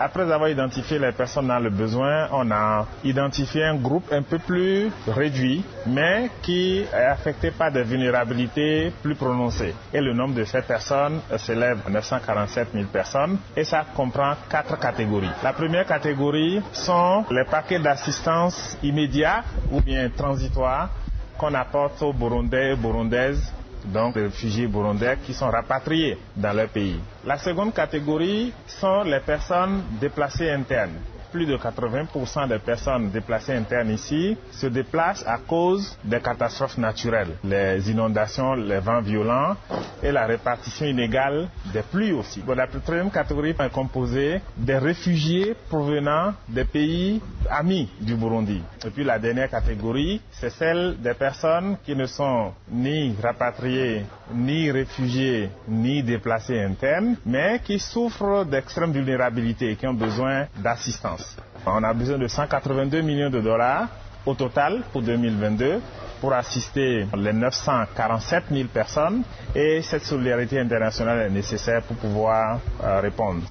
Après avoir identifié les personnes dans le besoin, on a identifié un groupe un peu plus réduit, mais qui est affecté par des vulnérabilités plus prononcées. Et le nombre de ces personnes s'élève à 947 000 personnes et ça comprend quatre catégories. La première catégorie sont les paquets d'assistance immédiat ou bien transitoire qu'on apporte aux Burundais et Burundaises donc les réfugiés burundais qui sont rapatriés dans leur pays. La seconde catégorie sont les personnes déplacées internes plus de 80% des personnes déplacées internes ici se déplacent à cause des catastrophes naturelles, les inondations, les vents violents et la répartition inégale des pluies aussi. la troisième catégorie est composée des réfugiés provenant des pays amis du Burundi. Et puis la dernière catégorie, c'est celle des personnes qui ne sont ni rapatriées, ni réfugiés, ni déplacés internes, mais qui souffrent d'extrême vulnérabilité et qui ont besoin d'assistance. On a besoin de 182 millions de dollars au total pour 2022 pour assister les 947 000 personnes et cette solidarité internationale est nécessaire pour pouvoir euh, répondre.